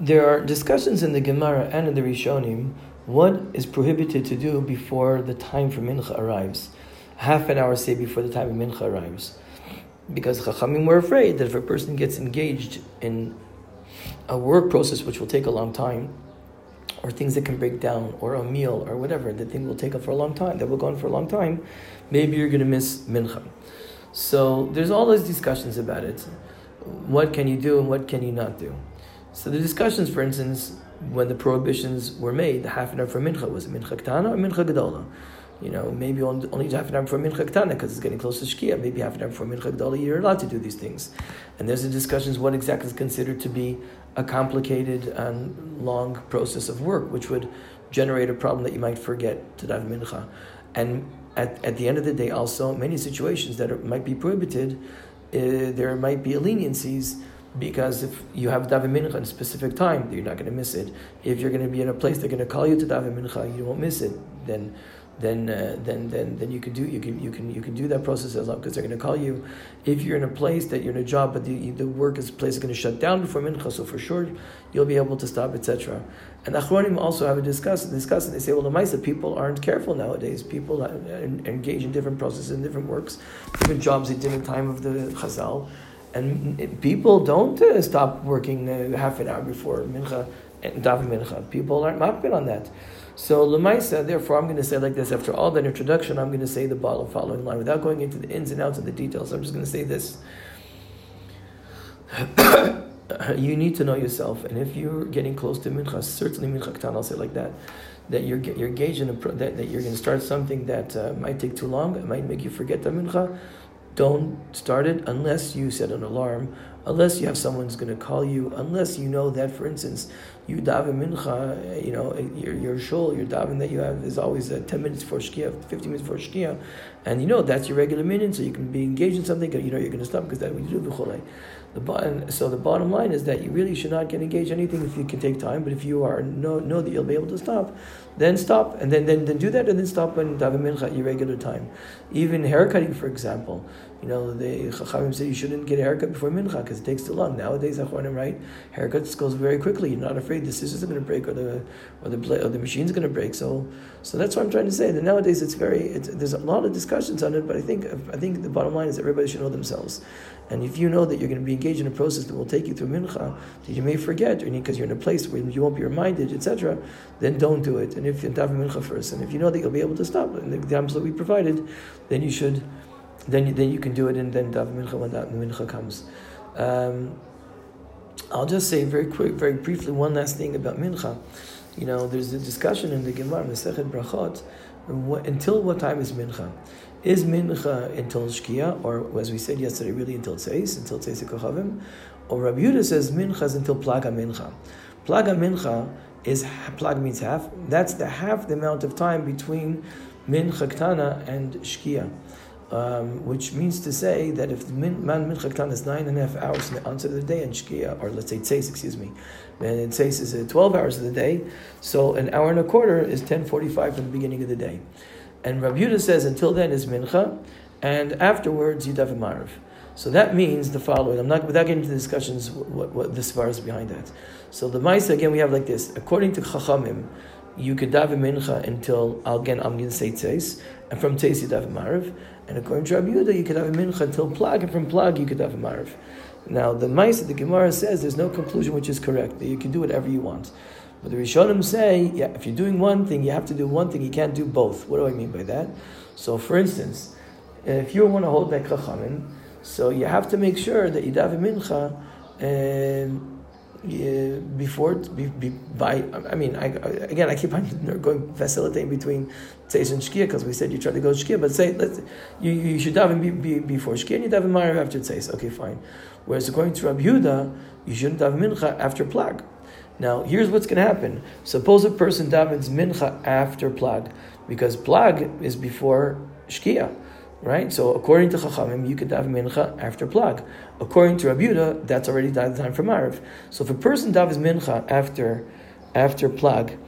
there are discussions in the Gemara and in the Rishonim what is prohibited to do before the time for mincha arrives. Half an hour, say, before the time of mincha arrives. Because Chachamim were afraid that if a person gets engaged in a work process which will take a long time, or things that can break down, or a meal, or whatever, the thing will take up for a long time, that will go on for a long time, maybe you're going to miss mincha. So there's all those discussions about it. What can you do and what can you not do? So the discussions, for instance, when the prohibitions were made, the half an hour for mincha was mincha ktana or mincha gedola. You know, maybe only half an hour for mincha ktana because it's getting close to shkia. Maybe half an hour for mincha gedola, you're allowed to do these things. And there's the discussions what exactly is considered to be a complicated and long process of work, which would generate a problem that you might forget to daven mincha. And at, at the end of the day, also, many situations that are, might be prohibited, uh, there might be leniencies because if you have daven mincha in a specific time, you're not going to miss it. If you're going to be in a place they're going to call you to daven mincha, you won't miss it. Then, then, uh, then, then, then you can do you can you can you can do that process as long because they're going to call you. If you're in a place that you're in a job, but the, the work is place is going to shut down before mincha, so for sure you'll be able to stop, etc. And Achronim also have a discuss discuss and they say, well, the Maisa people aren't careful nowadays. People engage in different processes and different works, different jobs at different time of the Chazal. And people don't uh, stop working uh, half an hour before mincha and daven mincha. People aren't mapkin on that. So lemaisa, therefore, I'm going to say like this. After all that introduction, I'm going to say the following line without going into the ins and outs of the details. I'm just going to say this. you need to know yourself, and if you're getting close to mincha, certainly mincha ktan, I'll say like that, that you're you're a that, that you're going to start something that uh, might take too long, it might make you forget the mincha don't start it unless you set an alarm, unless you have someone who's going to call you, unless you know that, for instance, you daven mincha, you know, your, your shul, your daven that you have is always uh, 10 minutes for shkia, 15 minutes for shkia, and you know that's your regular minute, so you can be engaged in something, you know you're going to stop because that's what you do b'cholei. The bottom, so the bottom line is that you really should not get engaged in anything if you can take time, but if you are know, know that you'll be able to stop, then stop, and then, then, then do that, and then stop when daven mincha your regular time. Even haircutting, for example, you know, the Chachamim say you shouldn't get a haircut before mincha because it takes too long. Nowadays, Achronim, right? Haircuts goes very quickly. You're not afraid the scissors are going to break or the or the or the machine's going to break. So, so that's what I'm trying to say. That nowadays it's very it's, there's a lot of discussions on it, but I think I think the bottom line is everybody should know themselves. And if you know that you're going to be engaged in a process that will take you through mincha, that you may forget, because you're in a place where you won't be reminded, etc., then don't do it. And if you daven mincha first, and if you know that you'll be able to stop, and the examples that we provided, then you should then you, then you can do it and then daven mincha when that mincha comes. Um, I'll just say very quick, very briefly, one last thing about mincha. You know, there's a discussion in the Gemara, Masechet Brachot, until what time is mincha? Is mincha until shkia, or as we said yesterday, really until tzeis, until tzeis kochavim? Or Rabbi Yehuda says mincha is until plaga mincha. Plaga mincha is plaga means half. That's the half the amount of time between mincha ktana and shkia. Um, which means to say that if the man mincha ktan is nine and a half hours in the answer of the day and shkia, or let's say tzeis, excuse me, and tzeis is uh, 12 hours of the day, so an hour and a quarter is 10.45 from the beginning of the day. And Rabbi Yehuda says until then is mincha, and afterwards you daven marav. So that means the following. I'm not without getting into the discussions what, what the svar is behind that. So the ma'isa again we have like this. According to Chachamim, you could daven mincha until again I'm going to say tzeis, and from tzeis you daven marav. And according to Rabbi Yehuda, you could have a mincha until plag, and from plag you could have a marav. Now, the mice the Gemara says there's no conclusion which is correct, that you can do whatever you want. But the Rishonim say, yeah, if you're doing one thing, you have to do one thing, you can't do both. What do I mean by that? So, for instance, if you want to hold back Chachamim, so you have to make sure that you daven mincha um, before be, be, by I mean I, again I keep on going facilitating between Tzeis and Shkia because we said you try to go Shkia but say let's you, you should daven be, be, before Shkia and you daven Marav after Tzeis okay fine. Whereas according to Rabbi Yehuda you shouldn't daven Mincha after Plag. Now here's what's going to happen. Suppose a person davens Mincha after Plag because Plag is before Shkia right? So according to Chachamim, you could daven mincha after plag. According to Rabbi that's already the time for marav. So if a person davens mincha after after plag,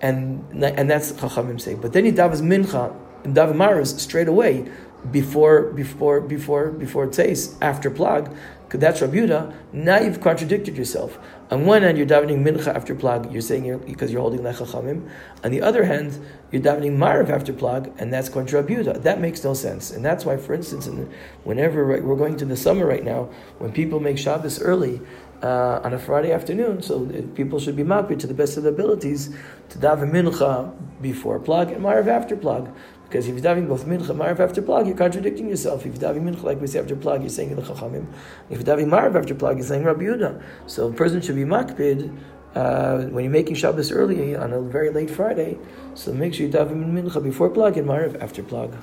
and and that's Chachamim say, but then he davens mincha and daven marav straight away, before before before before tzeis after plag, that's Rabbi Yehuda, now you've contradicted yourself. On one hand, you're davening mincha after plag, you're saying you're, because you're holding lechachamim. On the other hand, you're davening marav after plag, and that's contra Rabbi Yehuda. That makes no sense. And that's why, for instance, in, whenever we're going to the summer right now, when people make Shabbos early, uh, on a Friday afternoon, so people should be makbid to the best of their abilities to daven mincha before plag and marav after plag. Because if you're davening both mincha and marav after plag, you're contradicting yourself. If you're davening mincha like we say after plag, you're saying the chachamim. If you're davening marav after plag, you're saying Rabbi Yehuda. So a person should be makbid uh, when you're making Shabbos early on a very late Friday. So make sure you daven mincha before plag and marav after plag.